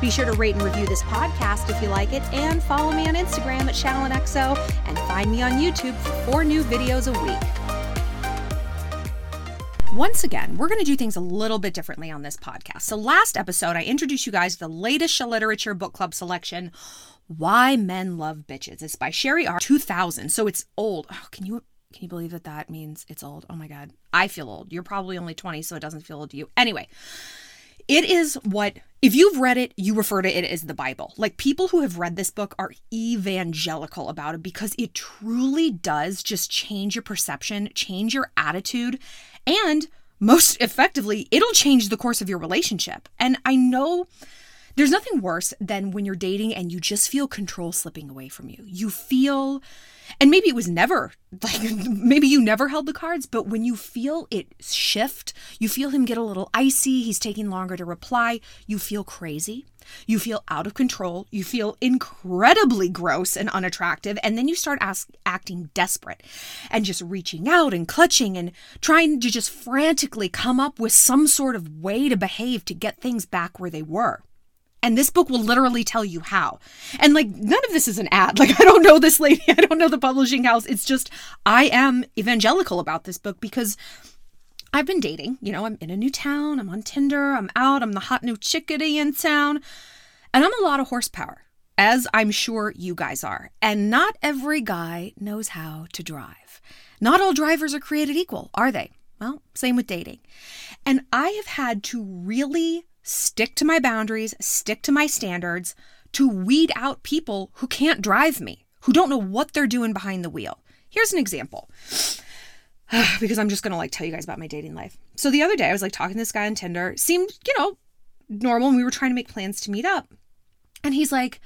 Be sure to rate and review this podcast if you like it, and follow me on Instagram at ShallonXO, and find me on YouTube for four new videos a week. Once again, we're going to do things a little bit differently on this podcast. So, last episode, I introduced you guys to the latest Literature Book Club selection, Why Men Love Bitches. It's by Sherry Argov 2000, so it's old. Oh, can you can you believe that that means it's old? Oh my God. I feel old. You're probably only 20, so it doesn't feel old to you. Anyway, it is what, if you've read it, you refer to it as the Bible. Like people who have read this book are evangelical about it because it truly does just change your perception, change your attitude, and most effectively, it'll change the course of your relationship. And I know. There's nothing worse than when you're dating and you just feel control slipping away from you. You feel and maybe it was never like maybe you never held the cards but when you feel it shift you feel him get a little icy he's taking longer to reply you feel crazy you feel out of control you feel incredibly gross and unattractive and then you start ask, acting desperate and just reaching out and clutching and trying to just frantically come up with some sort of way to behave to get things back where they were and this book will literally tell you how. And like, none of this is an ad. Like, I don't know this lady, I don't know the publishing house. It's just, I am evangelical about this book because I've been dating. You know, I'm in a new town, I'm on Tinder, I'm out, I'm the hot new chickadee in town, and I'm a lot of horsepower, as I'm sure you guys are. And not every guy knows how to drive. Not all drivers are created equal, are they? Well, same with dating. And I have had to really stick to my boundaries, stick to my standards to weed out people who can't drive me, who don't know what they're doing behind the wheel. Here's an example. because I'm just going to like tell you guys about my dating life. So the other day I was like talking to this guy on Tinder, seemed, you know, normal and we were trying to make plans to meet up. And he's like,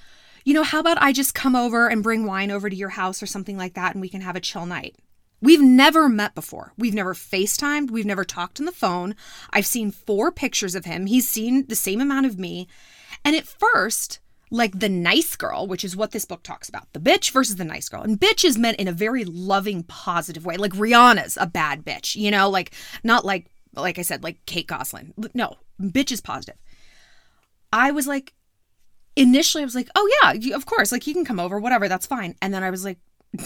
"You know, how about I just come over and bring wine over to your house or something like that and we can have a chill night?" We've never met before. We've never FaceTimed. We've never talked on the phone. I've seen four pictures of him. He's seen the same amount of me. And at first, like the nice girl, which is what this book talks about the bitch versus the nice girl. And bitch is meant in a very loving, positive way. Like Rihanna's a bad bitch, you know, like not like, like I said, like Kate Gosselin. No, bitch is positive. I was like, initially, I was like, oh yeah, of course, like he can come over, whatever, that's fine. And then I was like,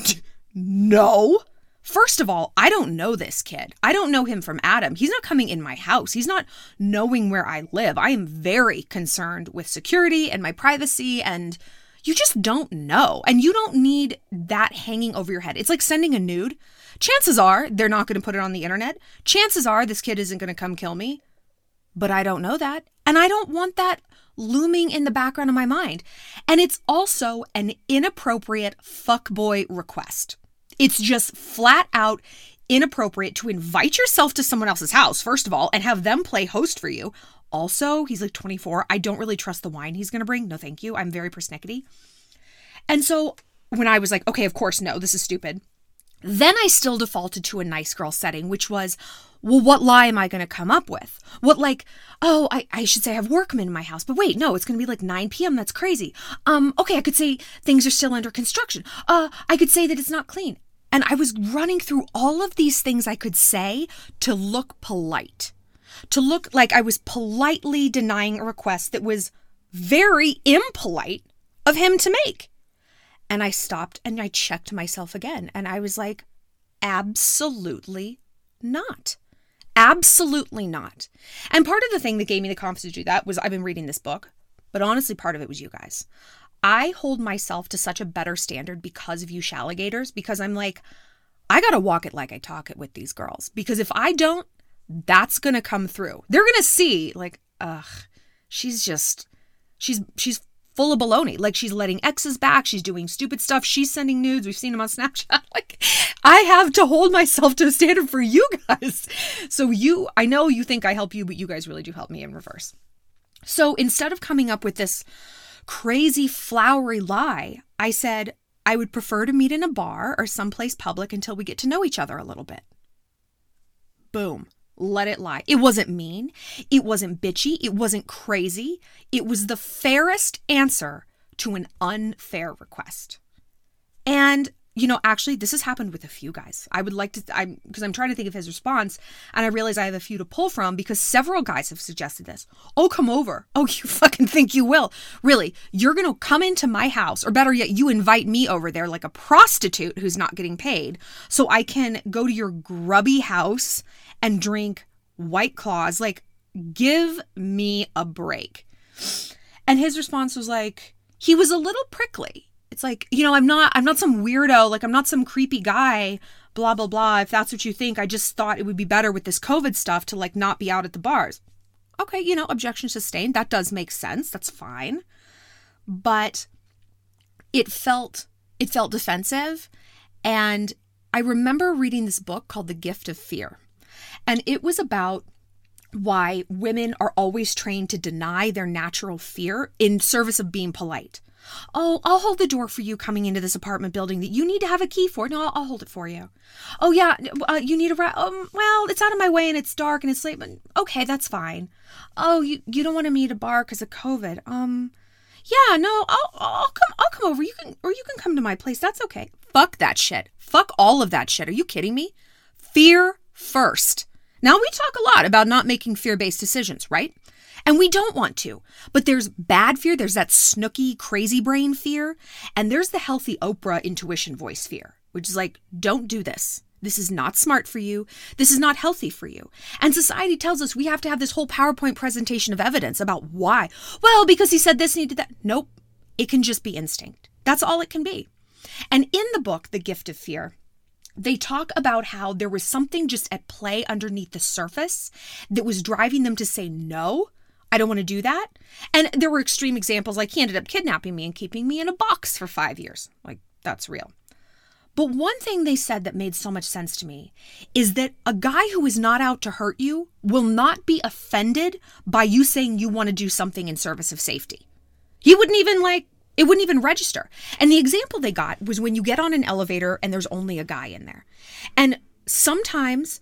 no First of all, I don't know this kid. I don't know him from Adam. He's not coming in my house. He's not knowing where I live. I am very concerned with security and my privacy and you just don't know. And you don't need that hanging over your head. It's like sending a nude. Chances are they're not going to put it on the internet. Chances are this kid isn't going to come kill me. But I don't know that. And I don't want that looming in the background of my mind. And it's also an inappropriate fuckboy request. It's just flat out inappropriate to invite yourself to someone else's house, first of all, and have them play host for you. Also, he's like 24. I don't really trust the wine he's going to bring. No, thank you. I'm very persnickety. And so when I was like, okay, of course, no, this is stupid. Then I still defaulted to a nice girl setting, which was, well, what lie am I going to come up with? What, like, oh, I, I should say I have workmen in my house, but wait, no, it's going to be like 9 p.m. That's crazy. Um, okay, I could say things are still under construction. Uh, I could say that it's not clean. And I was running through all of these things I could say to look polite, to look like I was politely denying a request that was very impolite of him to make. And I stopped and I checked myself again. And I was like, absolutely not. Absolutely not. And part of the thing that gave me the confidence to do that was I've been reading this book but honestly, part of it was you guys. I hold myself to such a better standard because of you shalligators, because I'm like, I gotta walk it like I talk it with these girls. Because if I don't, that's gonna come through. They're gonna see, like, ugh, she's just, she's, she's full of baloney. Like she's letting exes back. She's doing stupid stuff. She's sending nudes. We've seen them on Snapchat. Like I have to hold myself to a standard for you guys. So you, I know you think I help you, but you guys really do help me in reverse. So instead of coming up with this crazy flowery lie, I said, I would prefer to meet in a bar or someplace public until we get to know each other a little bit. Boom. Let it lie. It wasn't mean. It wasn't bitchy. It wasn't crazy. It was the fairest answer to an unfair request. And you know, actually, this has happened with a few guys. I would like to, I'm because I'm trying to think of his response, and I realize I have a few to pull from because several guys have suggested this. Oh, come over. Oh, you fucking think you will? Really? You're gonna come into my house, or better yet, you invite me over there like a prostitute who's not getting paid, so I can go to your grubby house and drink White Claws. Like, give me a break. And his response was like, he was a little prickly it's like you know i'm not i'm not some weirdo like i'm not some creepy guy blah blah blah if that's what you think. I just thought it would be better with this covid stuff to like not be out at the bars. Okay you know objection sustained. That does make sense. That's fine. But it felt it felt defensive. And i remember reading this book called the gift of fear. And it was about why women are always trained to deny their natural fear in service of being polite Oh, I'll hold the door for you coming into this apartment building that you need to have a key for. No, I'll, I'll hold it for you. Oh yeah, uh, you need a ra- um. Well, it's out of my way and it's dark and it's late, but okay, that's fine. Oh, you you don't want to meet a bar because of COVID. Um, yeah, no, I'll I'll come I'll come over. You can or you can come to my place. That's okay. Fuck that shit. Fuck all of that shit. Are you kidding me? Fear first. Now we talk a lot about not making fear-based decisions, right? And we don't want to. But there's bad fear, there's that snooky, crazy brain fear, and there's the healthy Oprah intuition voice fear, which is like, don't do this. This is not smart for you. This is not healthy for you. And society tells us we have to have this whole PowerPoint presentation of evidence about why. Well, because he said this and he did that. Nope. It can just be instinct. That's all it can be. And in the book, The Gift of Fear, they talk about how there was something just at play underneath the surface that was driving them to say no I don't want to do that. And there were extreme examples like he ended up kidnapping me and keeping me in a box for five years. Like, that's real. But one thing they said that made so much sense to me is that a guy who is not out to hurt you will not be offended by you saying you want to do something in service of safety. He wouldn't even like, it wouldn't even register. And the example they got was when you get on an elevator and there's only a guy in there. And sometimes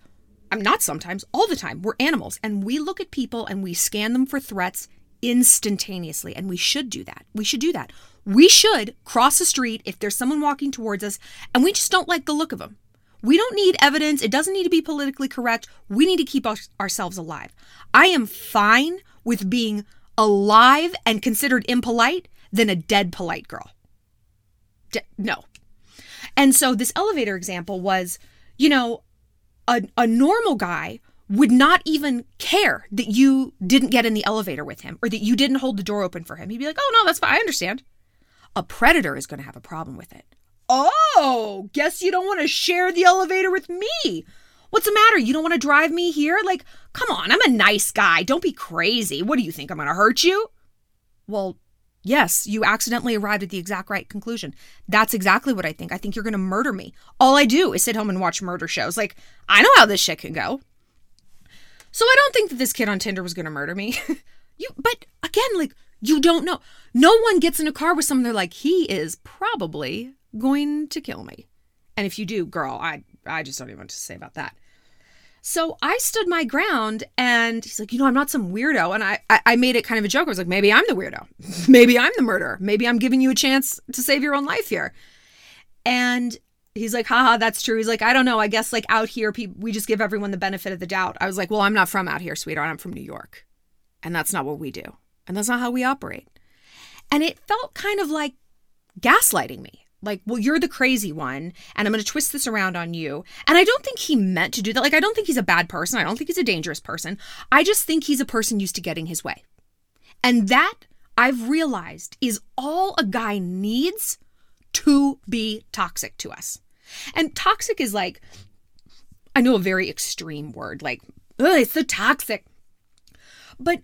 I'm not sometimes, all the time. We're animals and we look at people and we scan them for threats instantaneously. And we should do that. We should do that. We should cross the street if there's someone walking towards us and we just don't like the look of them. We don't need evidence. It doesn't need to be politically correct. We need to keep our, ourselves alive. I am fine with being alive and considered impolite than a dead polite girl. De- no. And so this elevator example was, you know, a, a normal guy would not even care that you didn't get in the elevator with him or that you didn't hold the door open for him. He'd be like, oh, no, that's fine. I understand. A predator is going to have a problem with it. Oh, guess you don't want to share the elevator with me. What's the matter? You don't want to drive me here? Like, come on, I'm a nice guy. Don't be crazy. What do you think? I'm going to hurt you? Well, Yes, you accidentally arrived at the exact right conclusion. That's exactly what I think. I think you're going to murder me. All I do is sit home and watch murder shows. Like, I know how this shit can go. So I don't think that this kid on Tinder was going to murder me. you but again, like you don't know. No one gets in a car with someone they're like, "He is probably going to kill me." And if you do, girl, I I just don't even want to say about that. So I stood my ground and he's like, you know, I'm not some weirdo. And I, I, made it kind of a joke. I was like, maybe I'm the weirdo. maybe I'm the murderer. Maybe I'm giving you a chance to save your own life here. And he's like, haha, that's true. He's like, I don't know. I guess like out here, we just give everyone the benefit of the doubt. I was like, well, I'm not from out here, sweetheart. I'm from New York. And that's not what we do. And that's not how we operate. And it felt kind of like gaslighting me like, well, you're the crazy one, and I'm going to twist this around on you. And I don't think he meant to do that. Like, I don't think he's a bad person. I don't think he's a dangerous person. I just think he's a person used to getting his way. And that I've realized is all a guy needs to be toxic to us. And toxic is like, I know a very extreme word, like, it's so toxic. But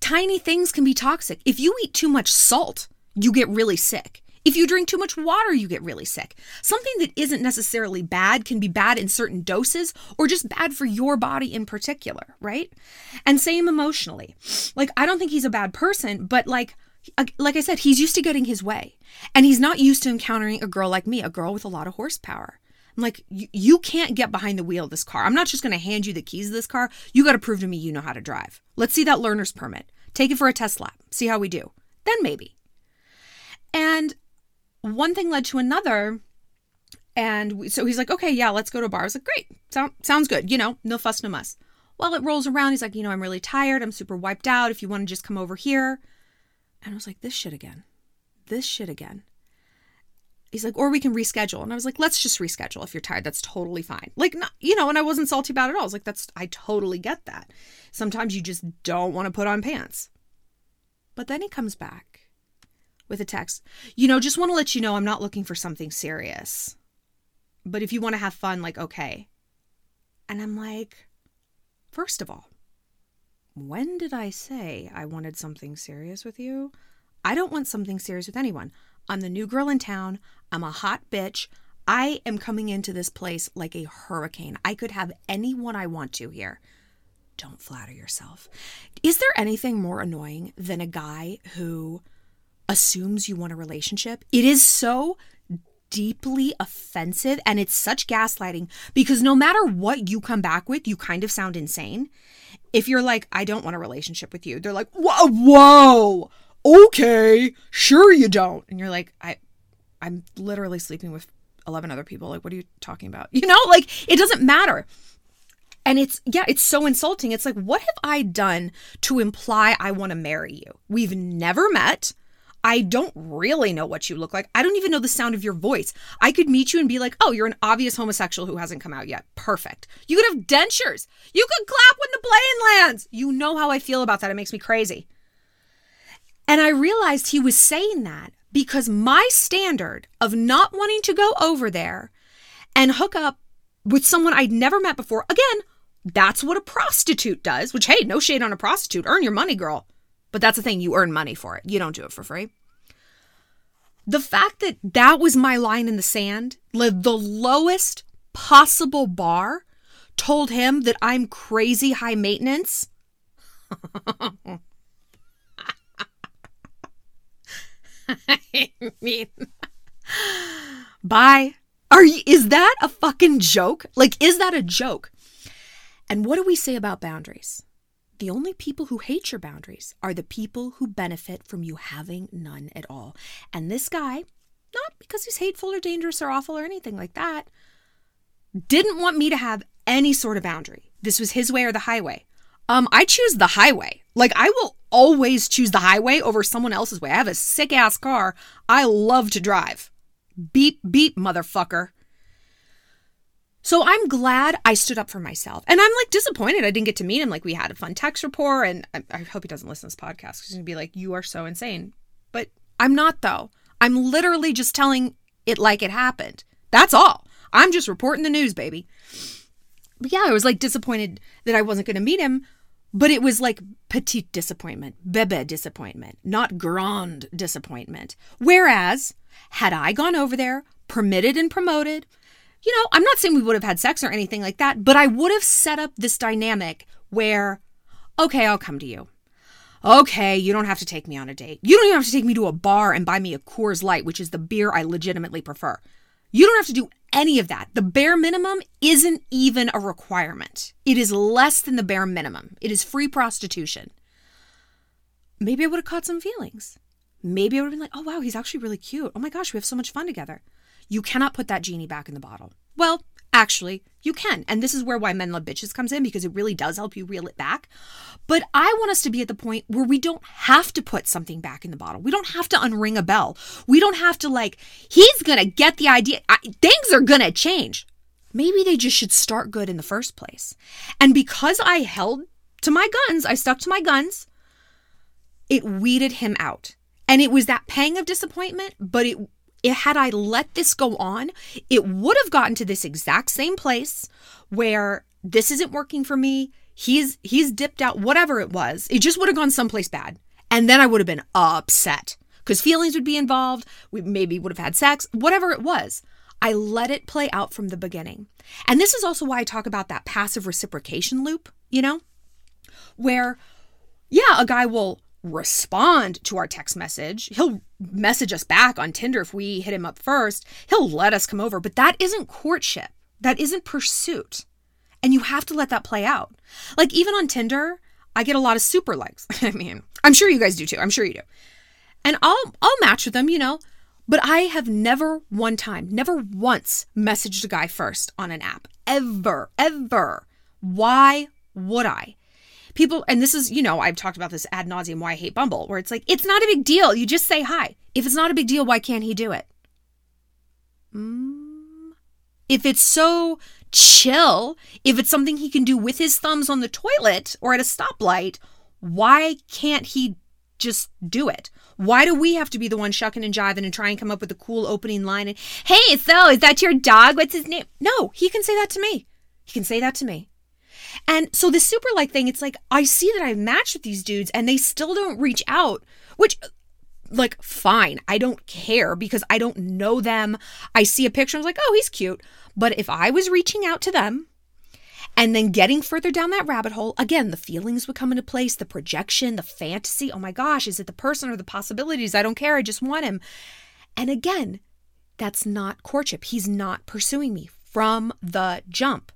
tiny things can be toxic. If you eat too much salt, you get really sick. If you drink too much water, you get really sick. Something that isn't necessarily bad can be bad in certain doses or just bad for your body in particular, right? And same emotionally. Like, I don't think he's a bad person, but like, uh, like I said, he's used to getting his way. And he's not used to encountering a girl like me, a girl with a lot of horsepower. I'm like, you, can't get behind the wheel of this car. I'm not just going to hand you the keys of this car. You got to prove to me you know how to drive. Let's see that learner's permit. Take it for a test lap. See how we do. Then maybe. And one thing led to another. And we, so he's like, okay, yeah, let's go to a bar. I was like, great. Sound, sounds good. You know, no fuss, no muss. Well, it rolls around. He's like, you know, I'm really tired. I'm super wiped out. If you want to just come over here. And I was like, this shit again. This shit again he's like, or we can reschedule. And I was like, let's just reschedule. If you're tired, that's totally fine. Like, not, you know, and I wasn't salty about it at all. I was like, that's, I totally get that. Sometimes you just don't want to put on pants. But then he comes back with a text, you know, just want to let you know I'm not looking for something serious. But if you want to have fun, like, okay. And I'm like, first of all, when did I say I wanted something serious with you? I don't want something serious with anyone. I'm the new girl in town. I'm a hot bitch. I am coming into this place like a hurricane. I could have anyone I want to here. Don't flatter yourself. Is there anything more annoying than a guy who assumes you want a relationship? It is so deeply offensive and it's such gaslighting because no matter what you come back with, you kind of sound insane. If you're like, I don't want a relationship with you, they're like, whoa, whoa okay, sure you don't. And you're like, I I'm literally sleeping with 11 other people. Like, what are you talking about? You know, like it doesn't matter. And it's, yeah, it's so insulting. It's like, what have I done to imply I want to marry you? We've never met. I don't really know what you look like. I don't even know the sound of your voice. I could meet you and be like, oh, you're an obvious homosexual who hasn't come out yet. Perfect. You could have dentures. You could clap when the plane lands. You know how I feel about that. It makes me crazy. And I realized he was saying that because my standard of not wanting to go over there and hook up with someone I'd never met before, again, that's what a prostitute does, which, hey, no shade on a prostitute. Earn your money, girl. But that's the thing, you earn money for it. You don't do it for free. The fact that that was my line in the sand, the lowest possible bar, told him that I'm crazy high maintenance. I mean, bye. Are you, is that a fucking joke? Like, is that a joke? And what do we say about boundaries? The only people who hate your boundaries are the people who benefit from you having none at all. And this guy, not because he's hateful or dangerous or awful or anything like that, didn't want me to have any sort of boundary. This was his way or the highway. Um, I choose the highway. Like I will always choose the highway over someone else's way. I have a sick ass car. I love to drive. Beep beep, motherfucker. So I'm glad I stood up for myself. And I'm like disappointed I didn't get to meet him. Like we had a fun text rapport. And I, I hope he doesn't listen to this podcast because he's going to be like, you are so insane. But I'm not, though. I'm literally just telling it like it happened. That's all. I'm just reporting the news, baby. But yeah, I was like disappointed that I wasn't going to meet him. But it was like petite disappointment, bebe disappointment, not grand disappointment. Whereas, had I gone over there, permitted and promoted, you know, I'm not saying we would have had sex or anything like that, but I would have set up this dynamic where, okay, I'll come to you. Okay, you don't have to take me on a date. You don't even have to take me to a bar and buy me a Coors Light, which is the beer I legitimately prefer. You don't have to do any of that. The bare minimum isn't even a requirement. It is less than the bare minimum. It is free prostitution. Maybe I would have caught some feelings. Maybe I would have been like, oh, wow, he's actually really cute. Oh my gosh, we have so much fun together. You cannot put that genie back in the bottle. Well, Actually, you can. And this is where Why Men Love Bitches comes in because it really does help you reel it back. But I want us to be at the point where we don't have to put something back in the bottle. We don't have to unring a bell. We don't have to, like, he's going to get the idea. I, things are going to change. Maybe they just should start good in the first place. And because I held to my guns, I stuck to my guns. it weeded him out. And it was that pang of disappointment, but it it had I let this go on, it would have gotten to this exact same place where this isn't working for me. He's he's dipped out whatever it was. It just would have gone someplace bad. And then I would have been upset because feelings would be involved. We maybe would have had sex, whatever it was. I let it play out from the beginning. And this is also why I talk about that passive reciprocation loop, you know, where, yeah, a guy will respond to our text message. He'll message us back on Tinder if we hit him up first. He'll let us come over, but that isn't courtship. That isn't pursuit. And you have to let that play out. Like, even on Tinder, I get a lot of super likes. I mean, I'm sure you guys do too. I'm sure you do. And I'll I'll match with them, you know. But I have never one time, never once messaged a guy first on an app. Ever, ever. Why would I? People, and this is, you know, I've talked about this ad nauseum why I hate Bumble, where it's like, it's not a big deal. You just say hi. If it's not a big deal, why can't he do it? Mm. If it's so chill, if it's something he can do with his thumbs on the toilet or at a stoplight, why can't he just do it? Why do we have to be the one shucking and jiving and try and come up with a cool opening line? And hey, so is that your dog? What's his name? No, he can say that to me. He can say that to me. And so the super like thing, it's like I see that I've matched with these dudes and they still don't reach out, which like fine. I don't care because I don't know them. I see a picture, I was like, oh, he's cute. But if I was reaching out to them and then getting further down that rabbit hole, again, the feelings would come into place, the projection, the fantasy. Oh my gosh, is it the person or the possibilities? I don't care. I just want him. And again, that's not courtship. He's not pursuing me from the jump.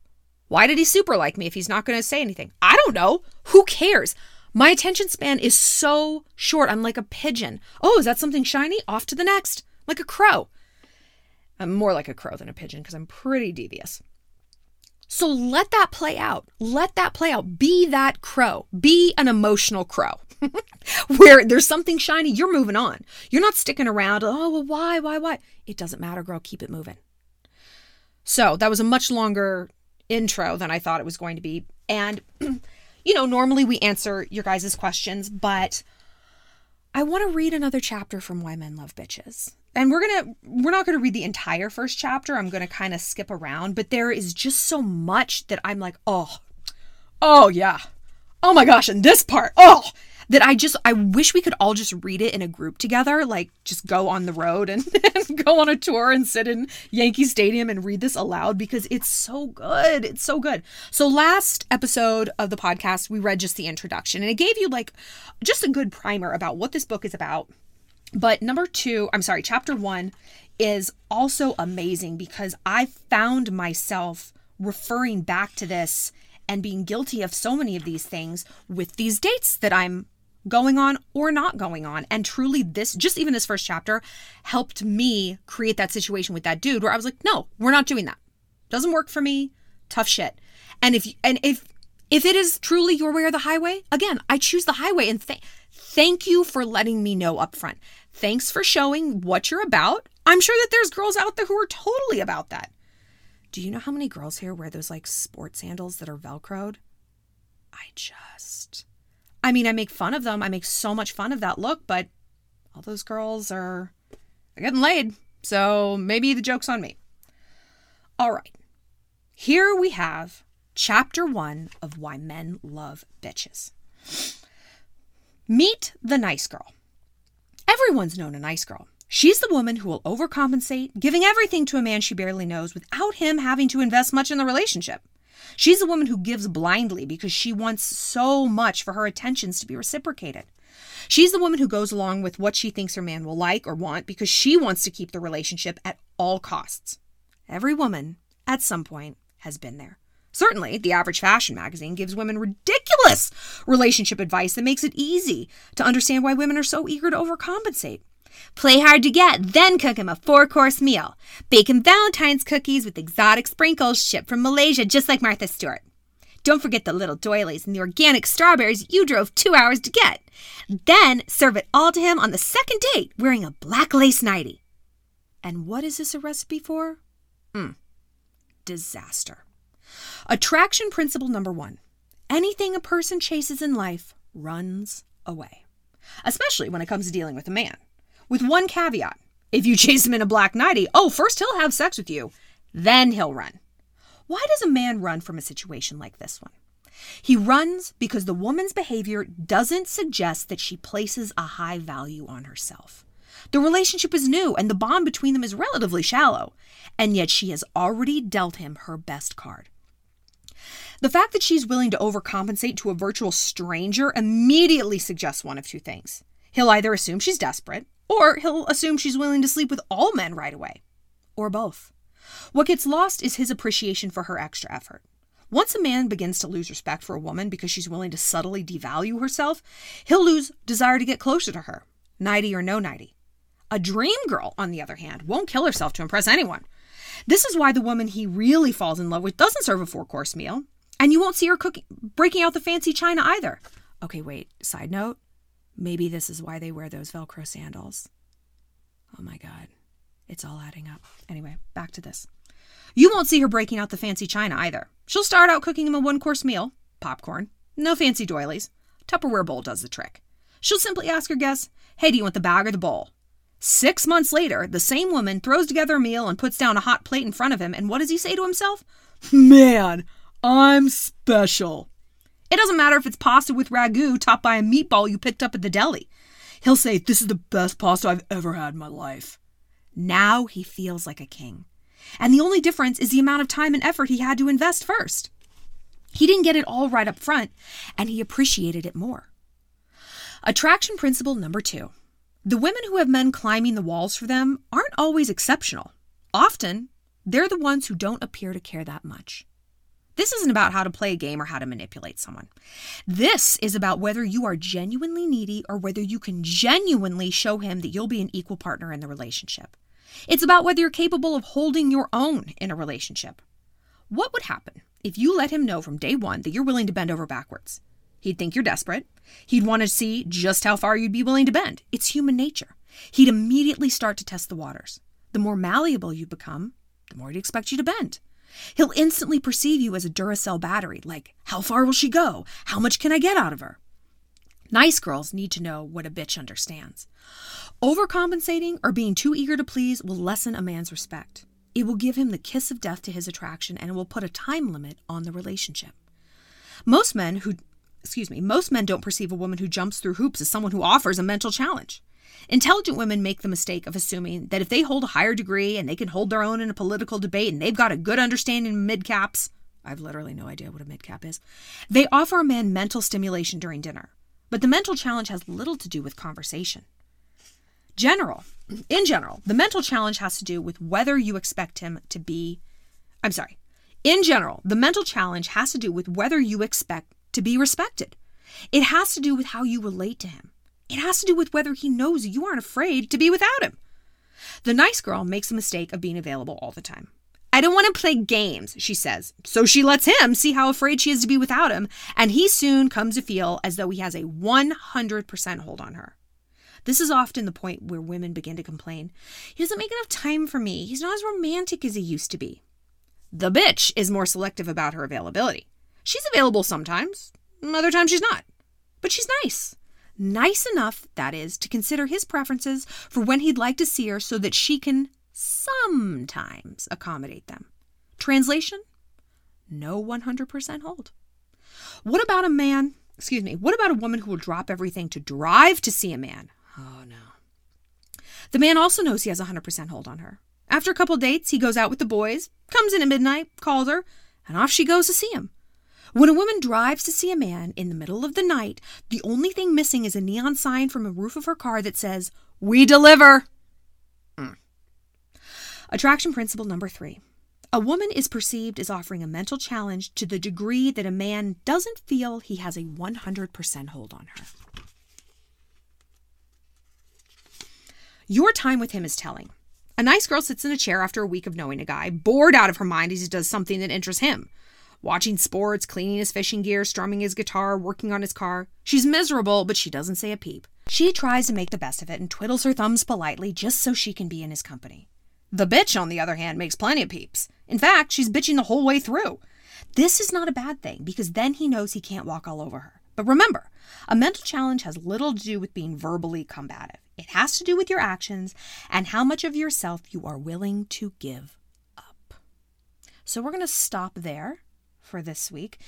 Why did he super like me if he's not going to say anything? I don't know. Who cares? My attention span is so short. I'm like a pigeon. Oh, is that something shiny? Off to the next. Like a crow. I'm more like a crow than a pigeon because I'm pretty devious. So let that play out. Let that play out. Be that crow. Be an emotional crow. Where there's something shiny, you're moving on. You're not sticking around. Oh, well, why, why, why? It doesn't matter, girl. Keep it moving. So that was a much longer intro than I thought it was going to be. And, you know, normally we answer your guys' questions, but I want to read another chapter from Why Men Love Bitches and we're gonna we're not gonna read the entire first chapter i'm gonna kind of skip around but there is just so much that i'm like oh oh yeah oh my gosh and this part oh that i just i wish we could all just read it in a group together like just go on the road and, and go on a tour and sit in yankee stadium and read this aloud because it's so good. It's so good. So last episode of the podcast we read just the introduction and it gave you like just a good primer about what this book is about. But number two, I'm sorry, chapter one is also amazing because I found myself referring back to this and being guilty of so many of these things with these dates that I'm going on or not going on. And truly, this, just even this first chapter, helped me create that situation with that dude where I was like, no, we're not doing that. Doesn't work for me. Tough shit. And if, and if, if it is truly your way or the highway, again, I choose the highway and th- thank you for letting me know up front. Thanks for showing what you're about. I'm sure that there's girls out there who are totally about that. Do you know how many girls here wear those like sports sandals that are velcroed? I just. I mean, I make fun of them. I make so much fun of that look, but all those girls are getting laid. So maybe the joke's on me. All right. Here we have chapter 1 of Why Men Love Bitches. Meet the nice girl. Everyone's known a nice girl. She's the woman who will overcompensate, giving everything to a man she barely knows without him having to invest much in the relationship. She's the woman who gives blindly because she wants so much for her attentions to be reciprocated. She's the woman who goes along with what she thinks her man will like or want because she wants to keep the relationship at all costs. Every woman, at some point, has been there. Certainly, the average fashion magazine gives women ridiculous relationship advice that makes it easy to understand why women are so eager to overcompensate. Play hard to get, then cook him a four course meal. Bake him Valentine's cookies with exotic sprinkles shipped from Malaysia, just like Martha Stewart. Don't forget the little doilies and the organic strawberries you drove two hours to get. Then serve it all to him on the second date wearing a black lace nightie. And what is this a recipe for? Hmm. Disaster. Attraction principle number one anything a person chases in life runs away. especially when it comes to dealing with a man. With one caveat if you chase him in a black nightie, oh, first he'll have sex with you, then he'll run. Why does a man run from a situation like this one? He runs because the woman's behavior doesn't suggest that she places a high value on herself. The relationship is new and the bond between them is relatively shallow, and yet she has already dealt him her best card. The fact that she's willing to overcompensate to a virtual stranger immediately suggests one of two things. He'll either assume she's desperate, or he'll assume she's willing to sleep with all men right away, or both. What gets lost is his appreciation for her extra effort. Once a man begins to lose respect for a woman because she's willing to subtly devalue herself, he'll lose desire to get closer to her, nighty or no nighty. A dream girl, on the other hand, won't kill herself to impress anyone. This is why the woman he really falls in love with doesn't serve a four course meal, and you won't see her cooking, breaking out the fancy china either. Okay, wait, side note. Maybe this is why they wear those Velcro sandals. Oh my God. It's all adding up. Anyway, back to this. You won't see her breaking out the fancy china either. She'll start out cooking him a one course meal popcorn, no fancy doilies. Tupperware bowl does the trick. She'll simply ask her guests, Hey, do you want the bag or the bowl? Six months later, the same woman throws together a meal and puts down a hot plate in front of him, and what does he say to himself? Man, I'm special. It doesn't matter if it's pasta with ragu topped by a meatball you picked up at the deli. He'll say, This is the best pasta I've ever had in my life. Now he feels like a king. And the only difference is the amount of time and effort he had to invest first. He didn't get it all right up front, and he appreciated it more. Attraction principle number two the women who have men climbing the walls for them aren't always exceptional. Often, they're the ones who don't appear to care that much. This isn't about how to play a game or how to manipulate someone. This is about whether you are genuinely needy or whether you can genuinely show him that you'll be an equal partner in the relationship. It's about whether you're capable of holding your own in a relationship. What would happen if you let him know from day one that you're willing to bend over backwards? He'd think you're desperate. He'd want to see just how far you'd be willing to bend. It's human nature. He'd immediately start to test the waters. The more malleable you become, the more he'd expect you to bend. He'll instantly perceive you as a Duracell battery, like, how far will she go? How much can I get out of her? Nice girls need to know what a bitch understands. Overcompensating or being too eager to please will lessen a man's respect. It will give him the kiss of death to his attraction and it will put a time limit on the relationship. Most men who excuse me, most men don't perceive a woman who jumps through hoops as someone who offers a mental challenge. Intelligent women make the mistake of assuming that if they hold a higher degree and they can hold their own in a political debate and they've got a good understanding of midcaps, I've literally no idea what a midcap is, they offer a man mental stimulation during dinner. But the mental challenge has little to do with conversation. General, in general, the mental challenge has to do with whether you expect him to be, I'm sorry, in general, the mental challenge has to do with whether you expect to be respected. It has to do with how you relate to him. It has to do with whether he knows you aren't afraid to be without him. The nice girl makes a mistake of being available all the time. I don't want to play games, she says. So she lets him see how afraid she is to be without him, and he soon comes to feel as though he has a 100% hold on her. This is often the point where women begin to complain. He doesn't make enough time for me. He's not as romantic as he used to be. The bitch is more selective about her availability. She's available sometimes, other times she's not. But she's nice. Nice enough, that is, to consider his preferences for when he'd like to see her so that she can sometimes accommodate them. Translation? No 100% hold. What about a man, excuse me, what about a woman who will drop everything to drive to see a man? Oh no. The man also knows he has 100% hold on her. After a couple dates, he goes out with the boys, comes in at midnight, calls her, and off she goes to see him. When a woman drives to see a man in the middle of the night, the only thing missing is a neon sign from the roof of her car that says, We deliver. Mm. Attraction principle number three. A woman is perceived as offering a mental challenge to the degree that a man doesn't feel he has a 100% hold on her. Your time with him is telling. A nice girl sits in a chair after a week of knowing a guy, bored out of her mind as he does something that interests him. Watching sports, cleaning his fishing gear, strumming his guitar, working on his car. She's miserable, but she doesn't say a peep. She tries to make the best of it and twiddles her thumbs politely just so she can be in his company. The bitch, on the other hand, makes plenty of peeps. In fact, she's bitching the whole way through. This is not a bad thing because then he knows he can't walk all over her. But remember, A mental challenge has little to do with being verbally combative. It has to do with your actions and how much of yourself you are willing to give up. So we're going to stop there for this week.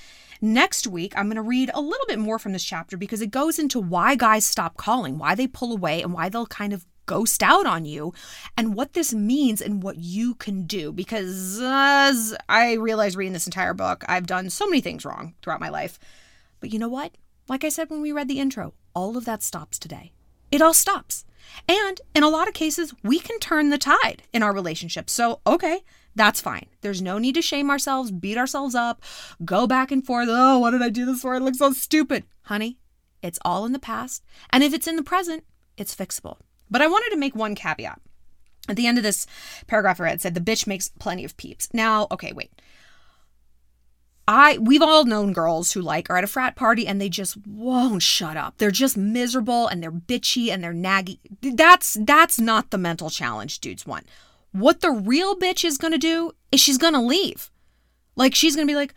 Next week, I'm going to read a little bit more from this chapter because it goes into why guys stop calling, why they pull away, and why they'll kind of ghost out on you and what this means and what you can do. Because as I realize reading this entire book, I've done so many things wrong throughout my life. But you know what? Like I said when we read the intro, all of that stops today. It all stops. And in a lot of cases, we can turn the tide in our relationship. So, okay, that's fine. There's no need to shame ourselves, beat ourselves up, go back and forth. Oh, what did I do this for? It looks so stupid. Honey, it's all in the past. And if it's in the present, it's fixable. But I wanted to make one caveat. At the end of this paragraph I read said the bitch makes plenty of peeps. Now, okay, wait. I we've all known girls who like are at a frat party and they just won't shut up. They're just miserable and they're bitchy and they're naggy. That's that's not the mental challenge dudes want. What the real bitch is gonna do is she's gonna leave. Like she's gonna be like,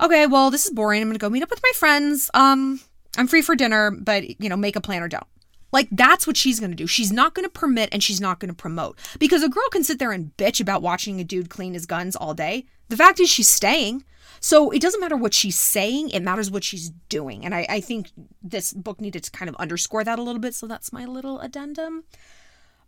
okay, well this is boring. I'm gonna go meet up with my friends. Um, I'm free for dinner, but you know, make a plan or don't. Like that's what she's going to do. She's not going to permit and she's not going to promote. Because a girl can sit there and bitch about watching a dude clean his guns all day. The fact is she's staying. So it doesn't matter what she's saying, it matters what she's doing. And I, I think this book needed to kind of underscore that a little bit. So that's my little addendum.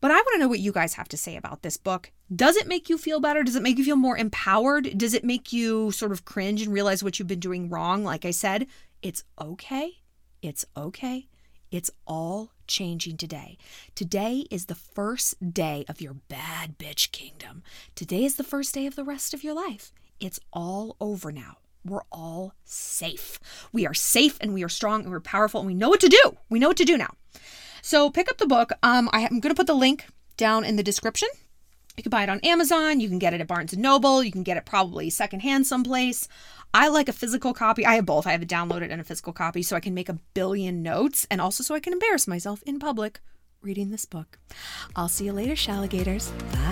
But I want to know what you guys have to say about this book. Does it make you feel better? Does it make you feel more empowered? Does it make you sort of cringe and realize what you've been doing wrong? Like I said, it's okay. It's okay. It's all changing today. Today is the first day of your bad bitch kingdom. Today is the first day of the rest of your life. It's all over now. We're all safe. We are safe and we are strong and we're powerful and we know what to do. We know what to do now. So pick up the book. Um, I, I'm going to put the link down in the description. You can buy it on Amazon. You can get it at Barnes and Noble. You can get it probably secondhand someplace. I like a physical copy. I have both. I have it downloaded and a physical copy so I can make a billion notes and also so I can embarrass myself in public reading this book. I'll see you later, Shalligators. Bye.